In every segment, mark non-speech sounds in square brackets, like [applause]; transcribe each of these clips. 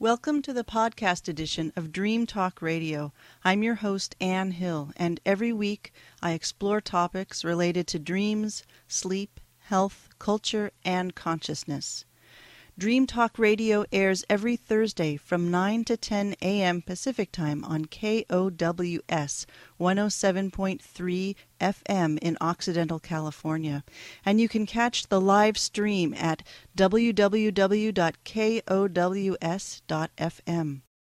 Welcome to the podcast edition of Dream Talk Radio. I'm your host, Anne Hill, and every week I explore topics related to dreams, sleep, health, culture, and consciousness. Dream Talk Radio airs every Thursday from 9 to 10 a.m. Pacific Time on KOWS 107.3 FM in Occidental, California. And you can catch the live stream at www.kows.fm.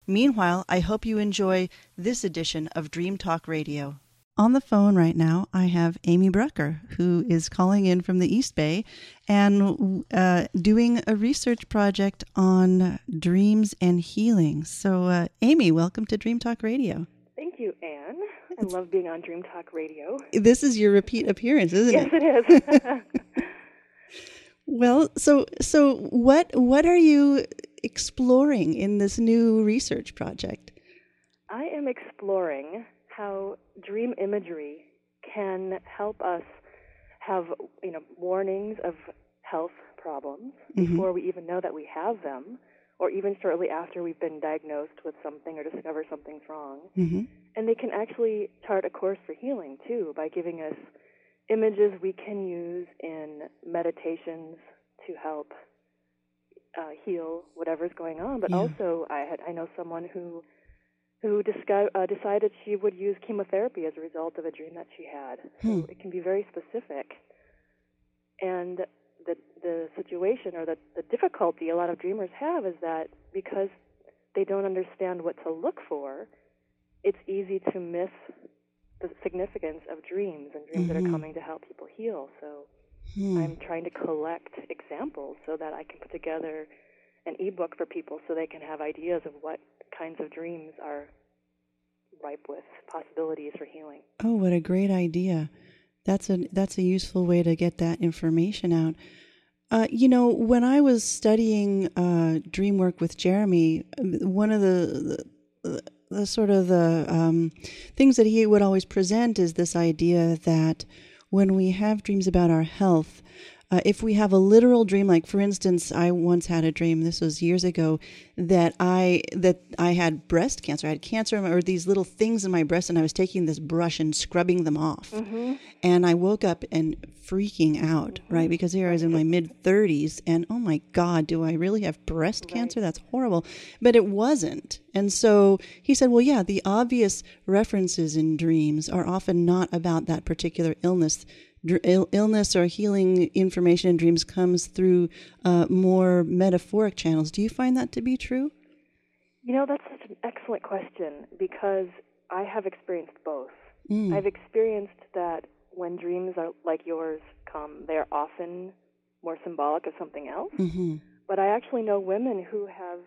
Meanwhile, I hope you enjoy this edition of Dream Talk Radio. On the phone right now, I have Amy Brucker, who is calling in from the East Bay and uh, doing a research project on dreams and healing. So, uh, Amy, welcome to Dream Talk Radio. Thank you, Anne. I love being on Dream Talk Radio. This is your repeat appearance, isn't yes, it? Yes, it is. [laughs] well, so so what what are you exploring in this new research project? I am exploring how dream imagery can help us have you know warnings of health problems mm-hmm. before we even know that we have them or even shortly after we've been diagnosed with something or discover something's wrong mm-hmm. and they can actually chart a course for healing too by giving us images we can use in meditations to help uh, heal whatever's going on but yeah. also i had i know someone who who discu- uh, decided she would use chemotherapy as a result of a dream that she had. Hmm. So it can be very specific. And the the situation or the, the difficulty a lot of dreamers have is that because they don't understand what to look for, it's easy to miss the significance of dreams and dreams mm-hmm. that are mm-hmm. coming to help people heal. So hmm. I'm trying to collect examples so that I can put together an ebook for people so they can have ideas of what kinds of dreams are ripe with possibilities for healing. Oh, what a great idea! That's a that's a useful way to get that information out. Uh, you know, when I was studying uh, dream work with Jeremy, one of the, the, the sort of the um, things that he would always present is this idea that when we have dreams about our health, uh, if we have a literal dream, like for instance, I once had a dream. This was years ago that I that I had breast cancer. I had cancer or these little things in my breast, and I was taking this brush and scrubbing them off. Mm-hmm. And I woke up and freaking out, mm-hmm. right? Because here I was in my mid 30s, and oh my God, do I really have breast right. cancer? That's horrible. But it wasn't. And so he said, well, yeah, the obvious references in dreams are often not about that particular illness illness or healing information in dreams comes through uh, more metaphoric channels. Do you find that to be true? You know, that's such an excellent question because I have experienced both. Mm. I've experienced that when dreams are like yours come, they're often more symbolic of something else. Mm-hmm. But I actually know women who have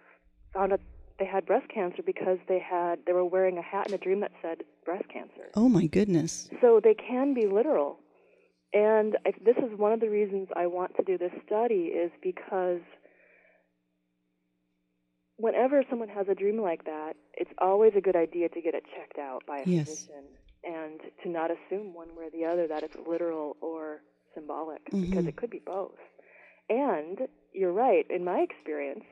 found out they had breast cancer because they had they were wearing a hat in a dream that said breast cancer. Oh my goodness. So they can be literal. And I, this is one of the reasons I want to do this study is because whenever someone has a dream like that, it's always a good idea to get it checked out by a yes. physician and to not assume one way or the other that it's literal or symbolic mm-hmm. because it could be both. And you're right, in my experience,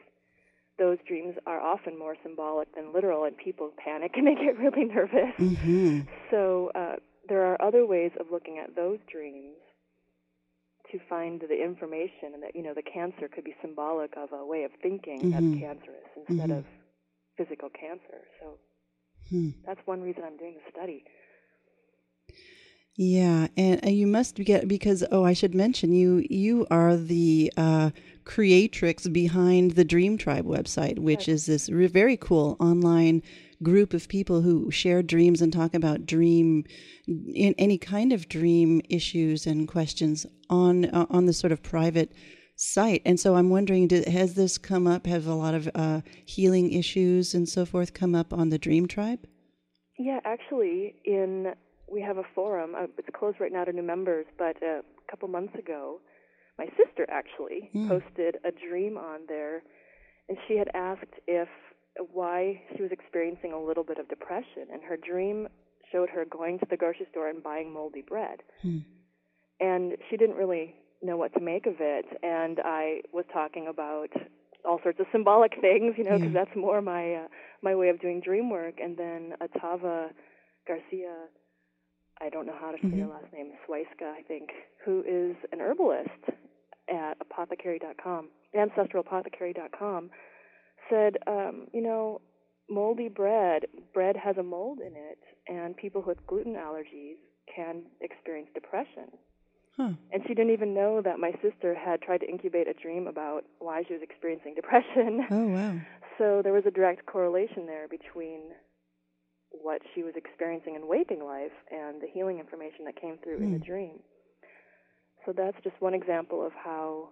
those dreams are often more symbolic than literal, and people panic [laughs] and they get really nervous. Mm-hmm. So, uh, there are other ways of looking at those dreams to find the information and that you know the cancer could be symbolic of a way of thinking mm-hmm. that's cancerous instead mm-hmm. of physical cancer so hmm. that's one reason i'm doing the study yeah and uh, you must get because oh i should mention you you are the uh, creatrix behind the dream tribe website which yes. is this very cool online group of people who share dreams and talk about dream in any kind of dream issues and questions on uh, on this sort of private site. And so I'm wondering, did, has this come up? Have a lot of uh, healing issues and so forth come up on the Dream Tribe? Yeah, actually, in we have a forum. Uh, it's closed right now to new members, but a couple months ago, my sister actually mm. posted a dream on there, and she had asked if why she was experiencing a little bit of depression, and her dream showed her going to the grocery store and buying moldy bread. Hmm. And she didn't really know what to make of it. And I was talking about all sorts of symbolic [laughs] things, you know, because Yeah. that's more my uh, my way of doing dream work. And then Atava Garcia, I don't know how to say her Mhm. last name, Swaiska, I think, who is an herbalist at apothecary.com, ancestralapothecary.com, said, um, you know, moldy bread, bread has a mold in it, and people with gluten allergies can experience depression. Huh. And she didn't even know that my sister had tried to incubate a dream about why she was experiencing depression. [laughs] Oh wow. So there was a direct correlation there between what she was experiencing in waking life and the healing information that came through in the Hmm. dream. So that's just one example of how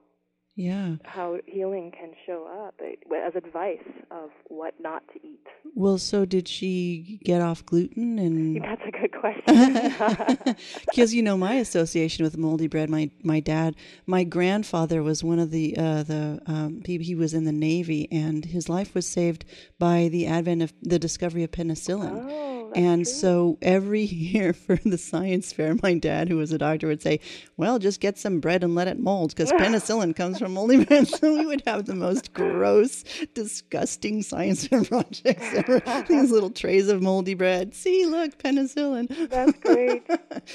Yeah. how healing can show up eh, as advice of what not to eat. Well, so did she get off gluten and [laughs] That's a good question. [laughs] because you know my association with moldy bread my my dad my grandfather was one of the uh the um he, he was in the navy and his life was saved by the advent of the discovery of penicillin oh, and true. so every [laughs] year for the science fair my dad who was a doctor would say well just get some bread and let it mold because penicillin comes from moldy bread so we would have the most gross disgusting science fair [laughs] projects ever these little [laughs] trays of moldy bread see look penicillin That's great.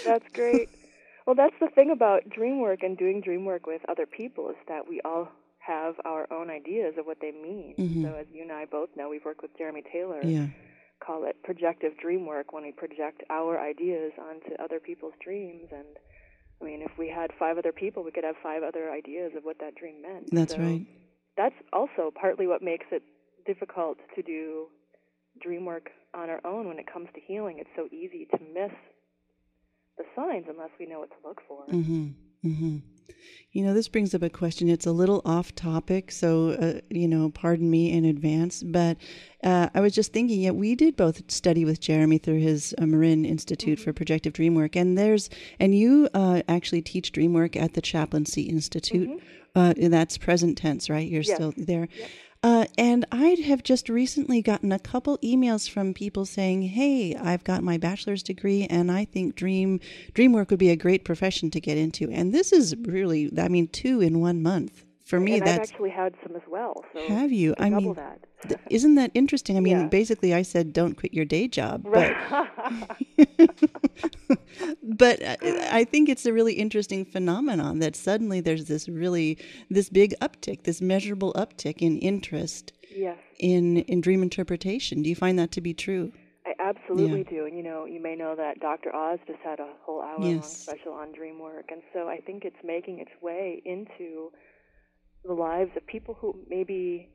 That's great. Well, that's the thing about dream work and doing dream work with other people is that we all have our own ideas of what they mean. Mhm. So, as you and I both know, we've worked with Jeremy Taylor. yeah Call it projective dream work when we project our ideas onto other people's dreams. And I mean, if we had five other people, we could have five other ideas of what that dream meant. That's So right. That's also partly what makes it difficult to do dream work on our own when it comes to healing. It's so easy to miss the signs unless we know what to look for. Mm-hmm. Mm-hmm. You know, this brings up a question. It's a little off topic, so uh, you know, pardon me in advance. But uh, I was just thinking, yeah, we did both study with Jeremy through his uh, Marin Institute for Projective Dream Work, and there's and you uh, actually teach dream work at the Chaplaincy Institute. Uh, and that's present tense, right? You're Yes. still there. Uh, and I have just recently gotten a couple emails from people saying, "Hey, I've got my bachelor's degree, and I think dream dream work would be a great profession to get into." And this is really, I mean, two in one month for me. and I've that's actually had some as well. So have you? I mean, that. th- isn't that interesting? I mean, [laughs] Yeah. basically, I said, "Don't quit your day job," Right. but [laughs] uh, I think it's a really interesting phenomenon that suddenly there's this really this big uptick, this measurable uptick in interest yes. in in dream interpretation. Do you find that to be true? I absolutely do. And you know, you may know that Dr. Oz just had a whole hour long Yes. special on dream work. And so I think it's making its way into the lives of people who maybe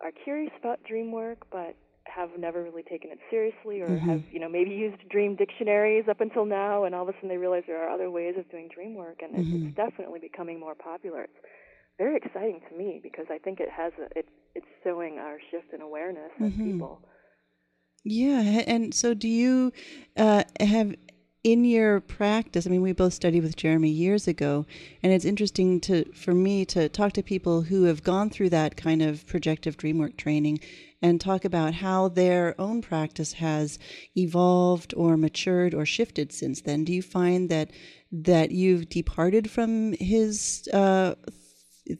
are curious about dream work but have never really taken it seriously or Mhm. have, you know, maybe used dream dictionaries up until now and all of a sudden they realize there are other ways of doing dream work and it's, Mhm. it's definitely becoming more popular. It's very exciting to me because I think it has a, it it's showing our shift in awareness as Mhm. people. Yeah, and so do you uh, have in your practice? I mean, we both studied with Jeremy years ago, and it's interesting to for me to talk to people who have gone through that kind of projective dreamwork training and talk about how their own practice has evolved or matured or shifted since then. Do you find that that you've departed from his uh,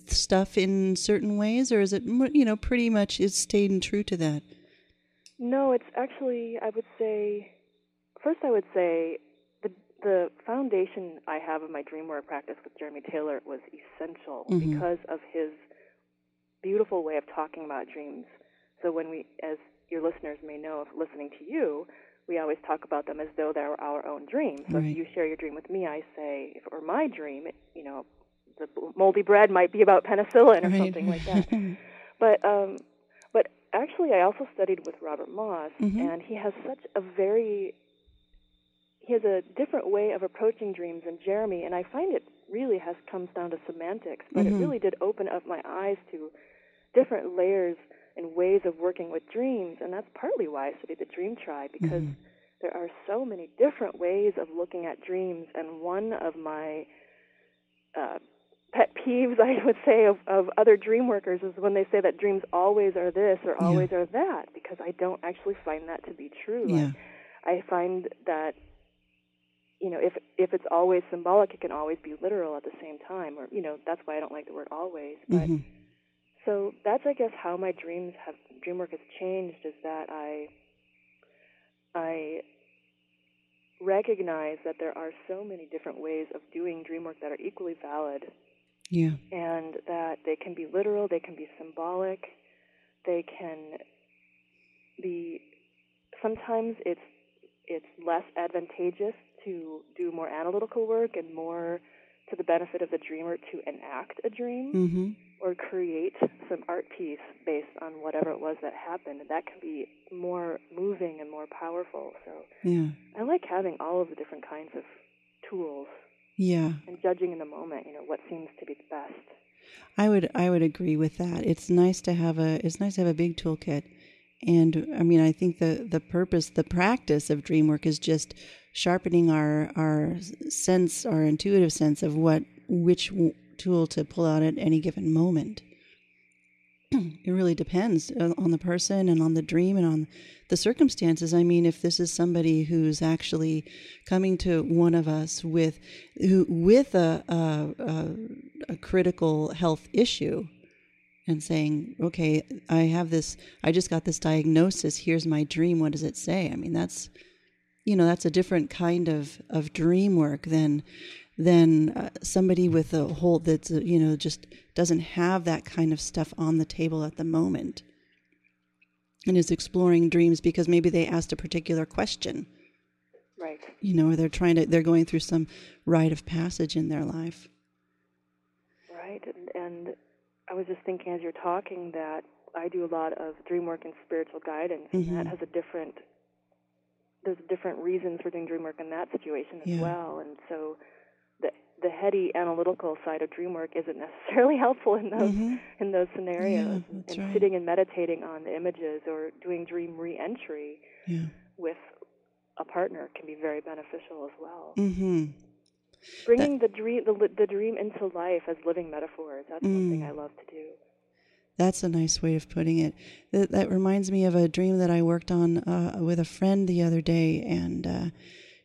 stuff in certain ways, or is it you know pretty much it's staying true to that? No, it's actually I would say first I would say the foundation I have of my dream work practice with Jeremy Taylor was essential Mhm. because of his beautiful way of talking about dreams. So when we as your listeners may know if listening to you, we always talk about them as though they're our own dreams. So Right. if you share your dream with me, I say, if it were my dream, it, you know, the moldy bread might be about penicillin or Right. something like that. [laughs] But um, but actually, I also studied with Robert Moss, Mhm. and he has such a very he has a different way of approaching dreams than Jeremy, and I find it really has comes down to semantics. But Mhm. it really did open up my eyes to different layers and ways of working with dreams, and that's partly why I studied the Dream Tribe because Mhm. there are so many different ways of looking at dreams, and one of my uh, pet peeves, [laughs] I would say, of, of other dream workers is when they say that dreams always are this or Yeah. always are that, because I don't actually find that to be true. Yeah. I, I find that you know if if it's always symbolic, it can always be literal at the same time, or you know that's why I don't like the word always. But Mhm. so that's I guess how my dreams have dream work has changed is that I I recognize that there are so many different ways of doing dream work that are equally valid. Yeah. And that they can be literal, they can be symbolic, they can be sometimes it's it's less advantageous to do more analytical work and more to the benefit of the dreamer to enact a dream mm-hmm. or create some art piece based on whatever it was that happened. And that can be more moving and more powerful. So yeah. I like having all of the different kinds of tools. Yeah. And judging in the moment, you know, what seems to be the best. I would I would agree with that. It's nice to have a it's nice to have a big toolkit. And I mean, I think the the purpose, the practice of dream work is just sharpening our our sense, our intuitive sense of what which tool to pull out at any given moment. [clears throat] it really depends uh, on the person and on the dream and on the circumstances. I mean, if this is somebody who's actually coming to one of us with who with a a, a, a critical health issue and saying, "Okay, I have this. I just got this diagnosis. Here's my dream. What does it say?" I mean, that's you know that's a different kind of of dream work than than uh, somebody with a whole that's uh, you know just doesn't have that kind of stuff on the table at the moment and is exploring dreams because maybe they asked a particular question. Right. You know or they're trying to they're going through some rite of passage in their life. Right and, and i was just thinking as you're talking that i do a lot of dream work and spiritual guidance mm-hmm. and that has a different there's different reasons for doing dream work in that situation as yeah. well. And so the the heady analytical side of dream work isn't necessarily [laughs] helpful in those mm-hmm. in those scenarios. Yeah, and right. sitting and meditating on the images or doing dream reentry yeah. with a partner can be very beneficial as well. Mm-hmm. Bringing that, the dream the, the dream into life as living metaphors. That's mm. something I love to do. That's a nice way of putting it. That, that reminds me of a dream that I worked on uh, with a friend the other day, and uh,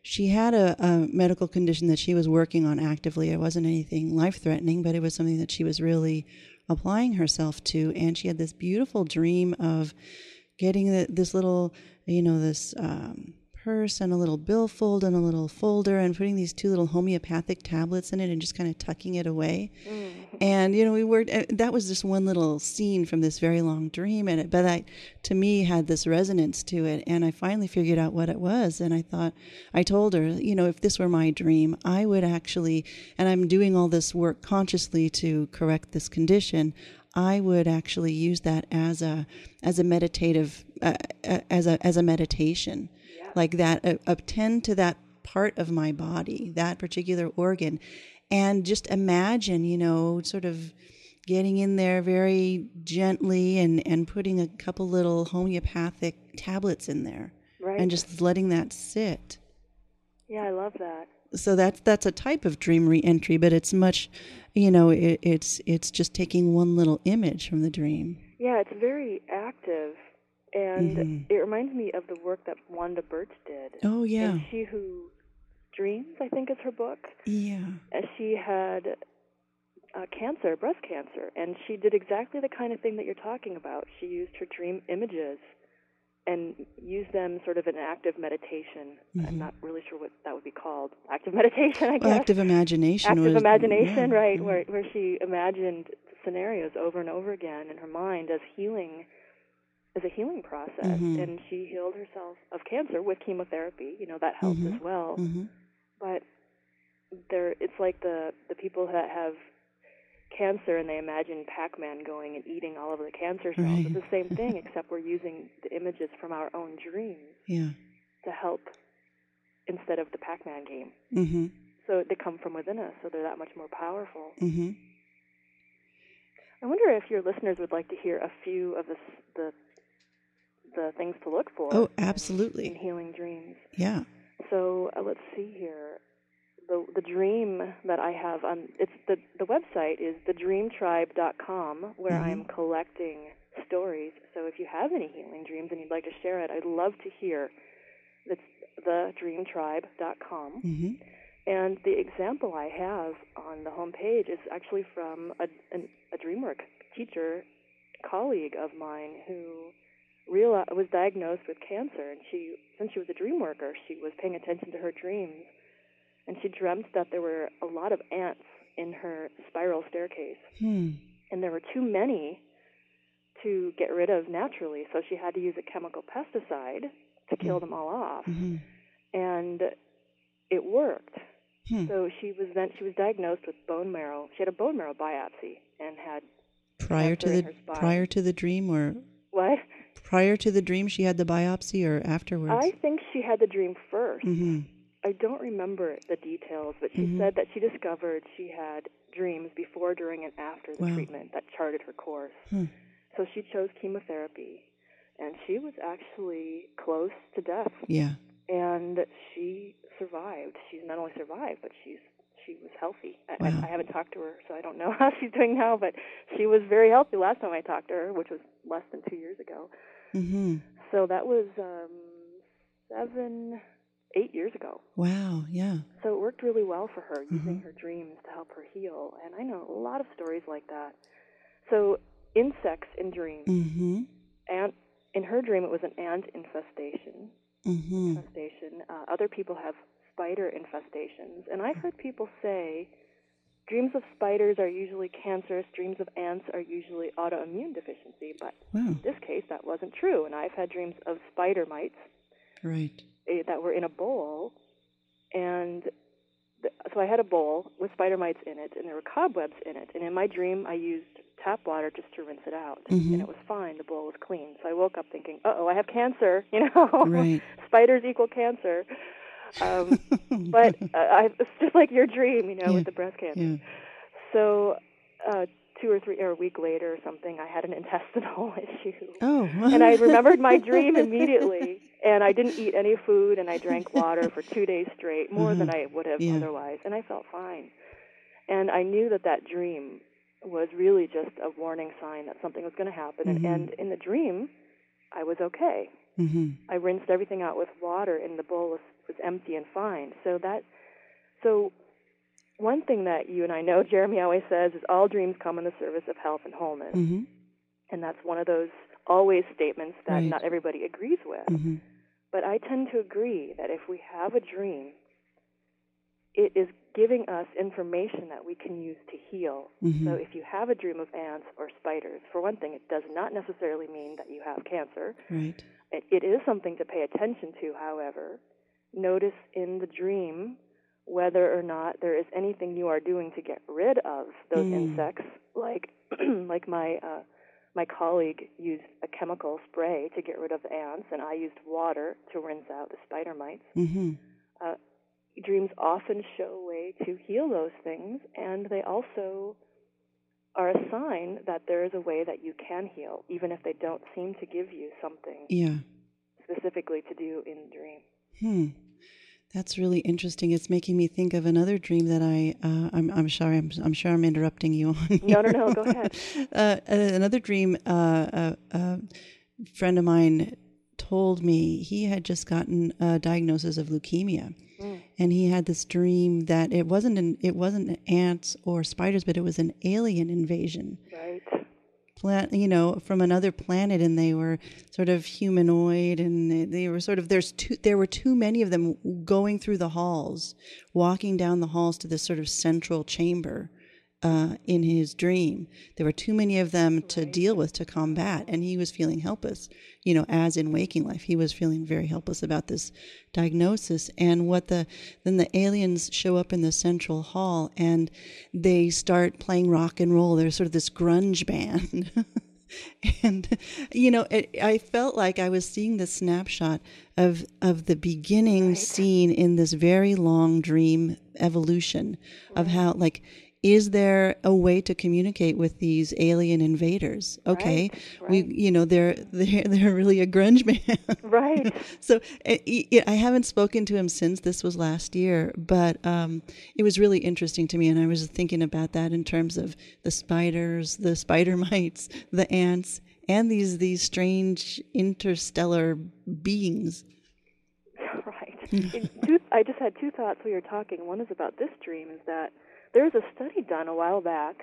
she had a, a, medical condition that she was working on actively. It wasn't anything life threatening, but it was something that she was really applying herself to. And she had this beautiful dream of getting the, this little, you know, this um, purse and a little billfold and a little folder and putting these two little homeopathic tablets in it and just kind of tucking it away. Mm. And you know, we worked. Uh, that was just one little scene from this very long dream, and it, but I, to me, had this resonance to it. And I finally figured out what it was. And I thought, I told her, you know, if this were my dream, I would actually, and I'm doing all this work consciously to correct this condition. I would actually use that as a as a meditative uh, uh as a as a meditation like that, uh, attend to that part of my body, that particular organ, and just imagine, you know, sort of getting in there very gently and, and putting a couple little homeopathic tablets in there. Right. And just letting that sit. Yeah, I love that. So that's that's a type of dream reentry, but it's much, you know, it, it's it's just taking one little image from the dream. Yeah, it's very active and mm-hmm. it reminds me of the work that Wanda Burch did. Oh yeah, and she who dreams, I think, is her book. Yeah, and she had uh, cancer, breast cancer, and she did exactly the kind of thing that you're talking about. She used her dream images and used them sort of in active meditation. Mm-hmm. I'm not really sure what that would be called. Active meditation, [laughs] I guess. Well, active imagination. Active was, imagination, yeah, right? Yeah. Where where she imagined scenarios over and over again in her mind as healing as a healing process mm-hmm. and she healed herself of cancer with chemotherapy you know that helps mm-hmm. as well mm-hmm. but there it's like the the people that have cancer and they imagine pac-man going and eating all of the cancer cells right. it's the same thing [laughs] except we're using the images from our own dreams yeah. to help instead of the pac-man game mm-hmm. so they come from within us so they're that much more powerful mm-hmm. I wonder if your listeners would like to hear a few of the, the the things to look for. Oh, absolutely. In, in healing dreams. Yeah. So uh, let's see here. The the dream that I have on it's the the website is thedreamtribe.com where mm-hmm. I'm collecting stories. So if you have any healing dreams and you'd like to share it, I'd love to hear. It's thedreamtribe.com. Mm-hmm. And the example I have on the home page is actually from a, an, a DreamWork teacher colleague of mine who realized, was diagnosed with cancer, and she, since she was a dream worker, she was paying attention to her dreams, and she dreamt that there were a lot of ants in her spiral staircase, Hmm. and there were too many to get rid of naturally, so she had to use a chemical pesticide to kill them all off, hmm and it worked. Hmm. So she was then she was diagnosed with bone marrow. She had a bone marrow biopsy and had Prior to the prior to the dream, or what? Prior to the dream, she had the biopsy, or afterwards. I think she had the dream 1st hmm I don't remember the details, but she Mhm. said that she discovered she had dreams before, during, and after the Wow. treatment that charted her course. Hmm. So she chose chemotherapy, and she was actually close to death, Yeah. and she survived. She's not only survived, but she's she was healthy. I, Wow. I, I haven't talked to her, so I don't know [laughs] how she's doing now, but she was very healthy last time I talked to her, which was less than two years ago. Hmm So that was um, seven, eight years ago. Wow. Yeah. So it worked really well for her, using Mhm. her dreams to help her heal. And I know a lot of stories like that. So insects in dreams, hmm ant. In her dream, it was an ant infestation. hmm Infestation. Uh, other people have spider infestations, and I've heard people say dreams of spiders are usually cancerous. Dreams of ants are usually autoimmune deficiency. But Wow. in this case, that wasn't true. And I've had dreams of spider mites Right. eh, that were in a bowl, and th- so I had a bowl with spider mites in it, and there were cobwebs in it. And in my dream, I used tap water just to rinse it out, Mhm. and it was fine. The bowl was clean. So I woke up thinking, "Uh oh, I have cancer," [laughs] you know. Right. Spiders equal cancer. Um, [laughs] but uh, I, it's just like your dream, you know, Yeah. with the breast cancer. Yeah. So uh, two or three or a week later or something, I had an intestinal [laughs] issue Oh. and I remembered my dream [laughs] immediately. And I didn't eat any food, and I drank water for two days straight, more than I would have Mm-hmm. Yeah. otherwise, and I felt fine. And I knew that that dream was really just a warning sign that something was going to happen. Mhm. And, and in the dream, I was okay. hmm I rinsed everything out with water, in the bowl was, was empty and fine. So that, so one thing that you and I know, [laughs] Jeremy always says, is all dreams come in the service of health and wholeness. hmm And that's one of those always statements that Right. not everybody agrees with. hmm But I tend to agree that if we have a dream, it is giving us information that we can use to heal. Mhm. So if you have a dream of ants or spiders, for one thing, it does not necessarily mean that you have cancer. Right. It, it is something to pay attention to, however. Notice in the dream whether or not there is anything you are doing to get rid of those Mm. insects, like [clears throat] like my uh, my colleague used a chemical spray to get rid of the ants, and I used water to rinse out the spider mites. hmm Uh, dreams often show a way to heal those things, and they also are a sign that there is a way that you can heal, even if they don't seem to give you something Yeah. specifically to do in the dream. Hmm. That's really interesting. It's making me think of another dream that I. Uh, I'm. I'm sorry. I'm. I'm sure I'm interrupting you. [laughs] On No, no, no, go ahead. [laughs] Uh, another dream. Uh, a, a friend of mine told me he had just gotten a diagnosis of leukemia, Mm. and he had this dream that it wasn't an. It wasn't ants or spiders, but it was an alien invasion. Right. Plant, you know, from another planet, and they were sort of humanoid, and they, they were sort of there's too there were too many of them going through the halls, walking down the halls to this sort of central chamber. Uh, in his dream, there were too many of them to deal with to combat, and he was feeling helpless. You know, as in waking life, he was feeling very helpless about this diagnosis. And what the then the aliens show up in the central hall, and they start playing rock and roll. They're sort of this grunge band. [laughs] and you know it, i felt like i was seeing the snapshot of of the beginning scene in this very long dream evolution of how like is there a way to communicate with these alien invaders okay Right, we you know they're they're they're really a grunge band [laughs] Right. so uh, y- I haven't spoken to him since this was last year, but um, it was really interesting to me, and I was thinking about that in terms of the spiders, the spider [laughs] mites, the ants, and these these strange interstellar beings. [laughs] right. In two, I just had two thoughts while you were talking. One is about this dream is that there's a study done a while back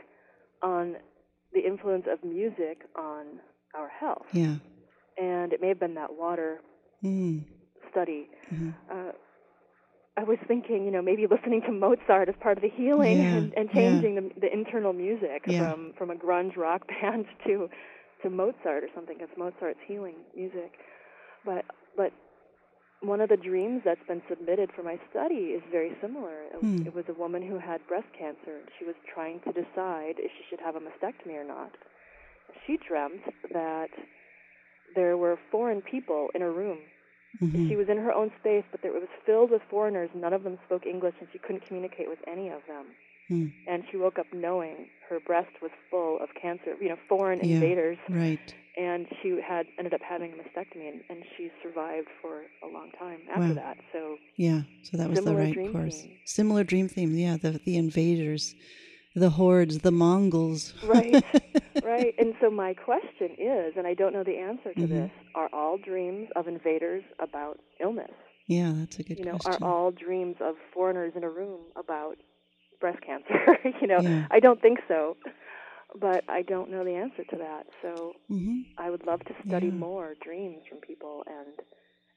on the influence of music on our health. Yeah. And it may have been that water mm. study. Mm-hmm. Uh, I was thinking, you know, maybe listening to Mozart as part of the healing yeah. and, and changing yeah. the, the internal music yeah. from from a grunge rock [laughs] band to to Mozart or something, because Mozart's healing music. But but one of the dreams that's been submitted for my study is very similar. It, hmm. it was a woman who had breast cancer. and She was trying to decide if she should have a mastectomy or not. She dreamt that there were foreign people in a room Mm-hmm. She was in her own space, but there, it was filled with foreigners. None of them spoke English, and she couldn't communicate with any of them. Mm. And she woke up knowing her breast was full of cancer, you know, foreign yeah, invaders. Right. And she had ended up having a mastectomy, and, and she survived for a long time after wow. that. So yeah, so that was the right course. Theme. Similar dream theme. Yeah, the the invaders the hordes, the Mongols. right, [laughs] right. And so my question is, and I don't know the answer to mm-hmm. this: Are all dreams of invaders about illness? Yeah, that's a good you know, question. Are all dreams of foreigners in a room about breast cancer? [laughs] you know, yeah. I don't think so, but I don't know the answer to that. So mm-hmm. I would love to study yeah. more dreams from people and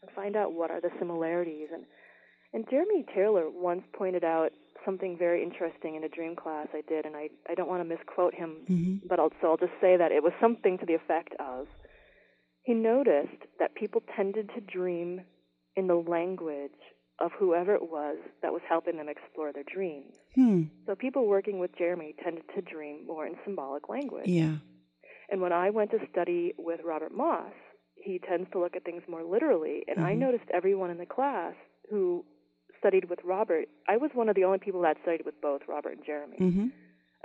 and find out what are the similarities. And and Jeremy Taylor once pointed out something very interesting in a dream class I did, and I, I don't want to misquote him, mm-hmm. but I'll, so I'll just say that it was something to the effect of he noticed that people tended to dream in the language of whoever it was that was helping them explore their dreams. Hmm. So people working with Jeremy tended to dream more in symbolic language. Yeah. And when I went to study with Robert Moss, he tends to look at things more literally, and mm-hmm. I noticed everyone in the class who studied with Robert, I was one of the only people that studied with both Robert and Jeremy. Mm-hmm.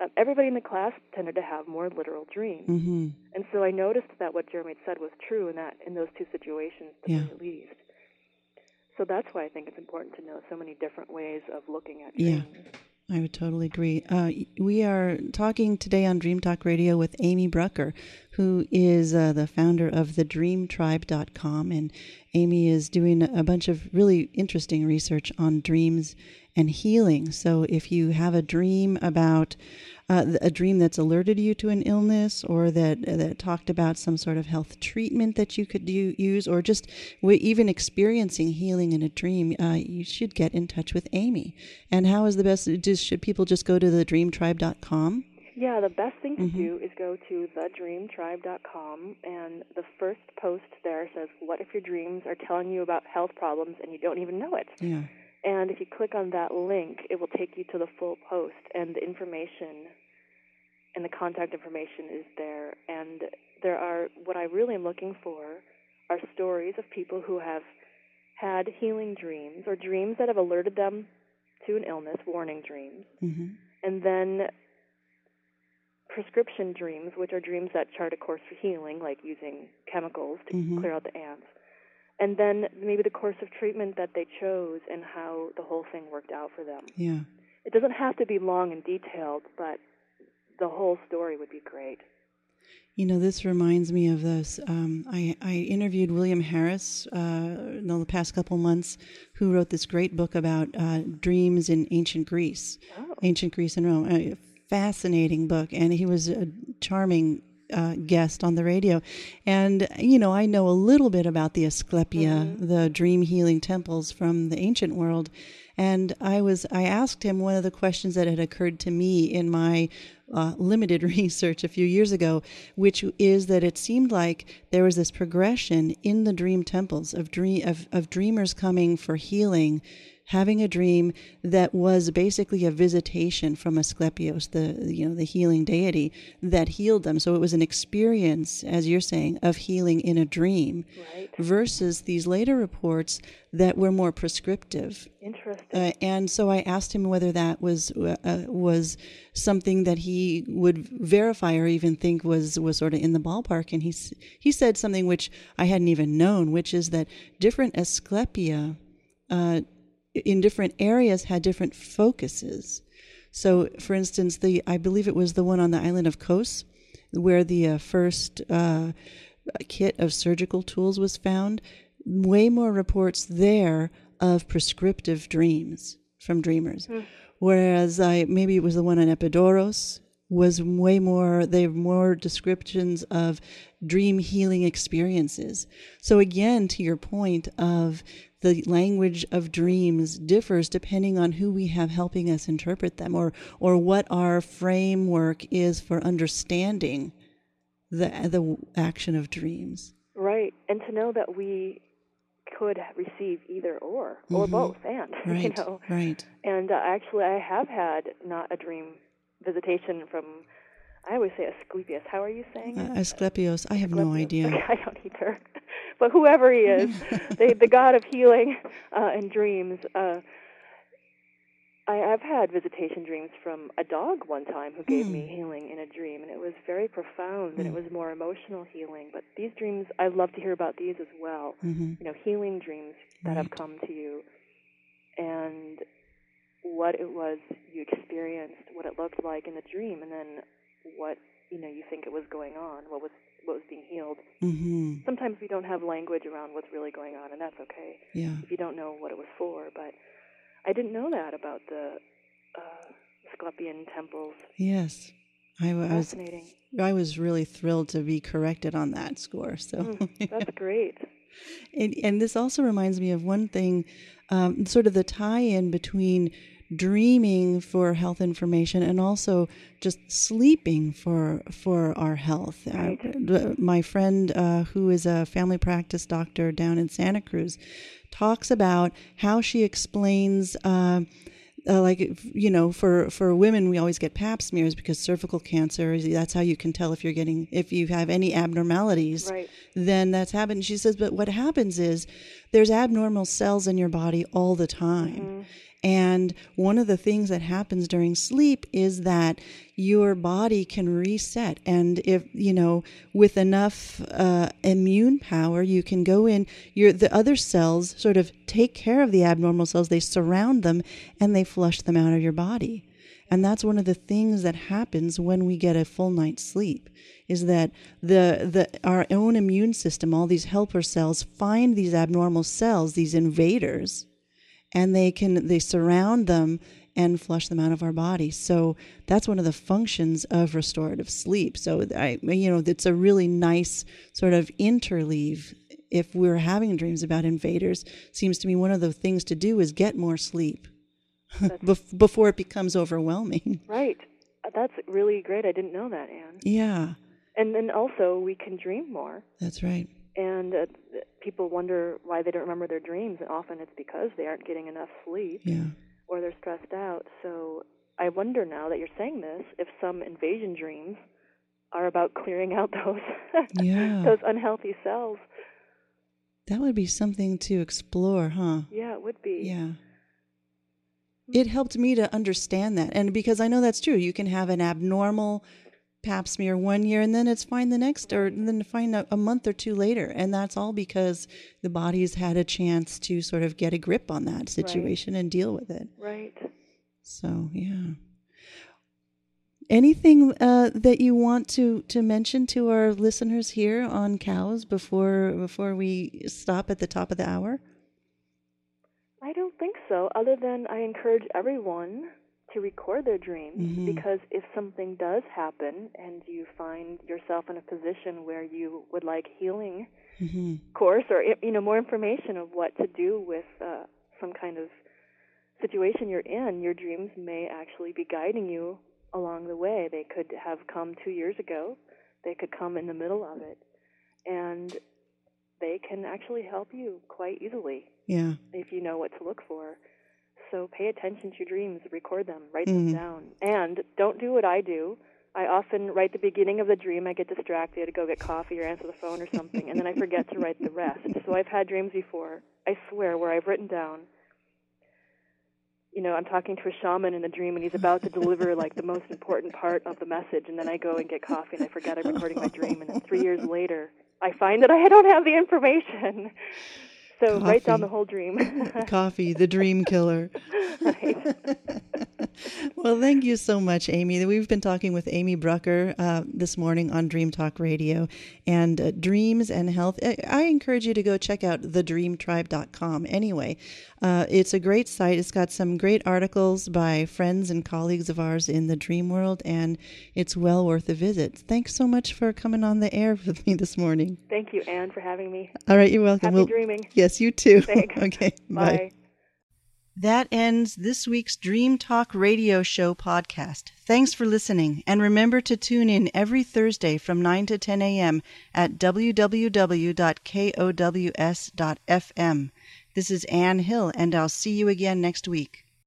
Um, everybody in the class tended to have more literal dreams, mm-hmm. and so I noticed that what Jeremy said was true in that in those two situations, to yeah. at least. So that's why I think it's important to know so many different ways of looking at yeah. I would totally agree. Uh, we are talking today on Dream Talk Radio with Amy Brucker, who is uh, the founder of thedreamtribe.com. And Amy is doing a bunch of really interesting research on dreams and healing. So if you have a dream about uh, a dream that's alerted you to an illness or that that talked about some sort of health treatment that you could do, use or just even experiencing healing in a dream, uh, you should get in touch with Amy. And how is the best? Should people just go to thedreamtribe.com? Yeah, the best thing to Mhm. do is go to thedreamtribe.com, and the first post there says, What if your dreams are telling you about health problems and you don't even know it? Yeah. And if you click on that link, it will take you to the full post, and the information and the contact information is there. And there are, what I really am looking for are stories of people who have had healing dreams or dreams that have alerted them to an illness, warning dreams. Mm-hmm. And then prescription dreams, which are dreams that chart a course for healing, like using chemicals to Mhm. clear out the ants. And then maybe the course of treatment that they chose and how the whole thing worked out for them. Yeah. It doesn't have to be long and detailed, but the whole story would be great. You know, this reminds me of this. Um, I, I interviewed William Harris uh, in the past couple months, who wrote this great book about uh, dreams in ancient Greece, Oh. ancient Greece and Rome. A fascinating book, and he was a charming uh, guest on the radio. And you know, I know a little bit about the Asclepia, the dream healing temples from the ancient world. And I was I asked him one of the questions that had occurred to me in my uh, limited [laughs] research a few years ago, which is that it seemed like there was this progression in the dream temples of dream of, of dreamers coming for healing having a dream that was basically a visitation from Asclepios, the you know the healing deity that healed them. So it was an experience, as you're saying, of healing in a dream, Right. versus these later reports that were more prescriptive. Interesting. Uh, and so I asked him whether that was uh, uh, was something that he would verify or even think was was sort of in the ballpark. And he he said something which I hadn't even known, which is that different Asclepia uh, in different areas had different focuses. So, for instance, the I believe it was the one on the island of Kos, where the uh, first uh, kit of surgical tools was found. Way more reports there of prescriptive dreams from dreamers, whereas I maybe it was the one on Epidaurus was way more they have more descriptions of dream healing experiences so again to your point of the language of dreams differs depending on who we have helping us interpret them or or what our framework is for understanding the the action of dreams right and to know that we could receive either or or mm-hmm. both and [laughs] right, you know right and uh, actually i have had not a dream visitation from I always say Asclepius. How are you saying uh, Asclepios. I have Asclepios. no idea. Okay, [laughs] I don't either. But whoever he is, [laughs] the, the god of healing uh, and dreams. Uh, I, have had visitation dreams from a dog one time who gave mm. me healing in a dream, and it was very profound, mm. and it hmm. was more emotional healing. But these dreams, I love to hear about these as well. Mm-hmm. You know, healing dreams that right. have come to you, and what it was you experienced, what it looked like in the dream, and then what you know you think it was going on, what was what was being healed. Mm-hmm. Sometimes we don't have language around what's really going on, and that's okay. Yeah. If you don't know what it was for, but I didn't know that about the uh, Asclepian temples. Yes. I, I was I was really thrilled to be corrected on that score. So mm, that's [laughs] great. And, and, this also reminds me of one thing, um, sort of the tie-in between dreaming for health information and also just sleeping for for our health. Right. Uh, my friend uh, who is a family practice doctor down in Santa Cruz talks about how she explains. Uh, uh, like you know for for women we always get pap smears because cervical cancer is that's how you can tell if you're getting if you have any abnormalities right. then that's happened she says but what happens is there's abnormal cells in your body all the time mm-hmm. And one of the things that happens during sleep is that your body can reset. And if, you know, with enough uh, immune power, you can go in, your, the other cells sort of take care of the abnormal cells, they surround them, and they flush them out of your body. And that's one of the things that happens when we get a full night's sleep is that the, the our own immune system, all these helper cells, find these abnormal cells, these invaders, and they can they surround them and flush them out of our body. So that's one of the functions of restorative sleep. So I you know it's a really nice sort of interleave if we're having dreams about invaders seems to me one of the things to do is get more sleep [laughs] before it becomes overwhelming. [laughs] Right. That's really great. I didn't know that, Anne. Yeah. And then also we can dream more. That's right and uh, people wonder why they don't remember their dreams and often it's because they aren't getting enough sleep yeah. or they're stressed out. So i wonder now that you're saying this if some invasion dreams are about [laughs] clearing out those yeah. [laughs] those unhealthy cells. That would be something to explore huh? Yeah it would be. Yeah. It helped me to understand that and because i know that's true you can have an abnormal pap smear one year and then it's fine the next or then fine a, a, month or two later. And that's all because the body's had a chance to sort of get a grip on that situation right. and deal with it. Right. So yeah. Anything uh, that you want to to mention to our listeners here on cows before before we stop at the top of the hour? I don't think so other than i encourage everyone to record their dreams mm-hmm. because if something does happen and you find yourself in a position where you would like healing mm-hmm. course or you know more information of what to do with uh, some kind of situation you're in, your dreams may actually be guiding you along the way. They could have come two years ago. They could come in the middle of it, and they can actually help you quite easily. Yeah. If you know what to look for. So pay attention to your dreams, record them, write mm-hmm. them down, and don't do what I do. I often write the beginning of the dream. I get distracted, to go get coffee or answer the phone or something, and then I forget to write the rest. So I've had dreams before, I swear, where I've written down, you know, I'm talking to a shaman in a dream, and he's about to deliver like the most important part of the message, and then I go and get coffee, and I forget I'm recording my dream, and then three years later, I find that I don't have the information. So Coffee. write down the whole dream. Coffee, the dream killer. [laughs] right. [laughs] well, thank you so much, Amy. We've been talking with Amy Brucker uh, this morning on Dream Talk Radio and uh, dreams and health. I encourage you to go check out thedreamtribe.com anyway. Uh, it's a great site. It's got some great articles by friends and colleagues of ours in the dream world, and it's well worth a visit. Thanks so much for coming on the air with me this morning. Thank you, Anne, for having me. All right, you're welcome. Happy we'll, dreaming. Yes, you too. Thanks. [laughs] okay, bye. bye. That ends this week's Dream Talk Radio Show podcast. Thanks for listening, and remember to tune in every Thursday from 9 to 10 a.m. at www.kows.fm. This is Anne Hill, and I'll see you again next week.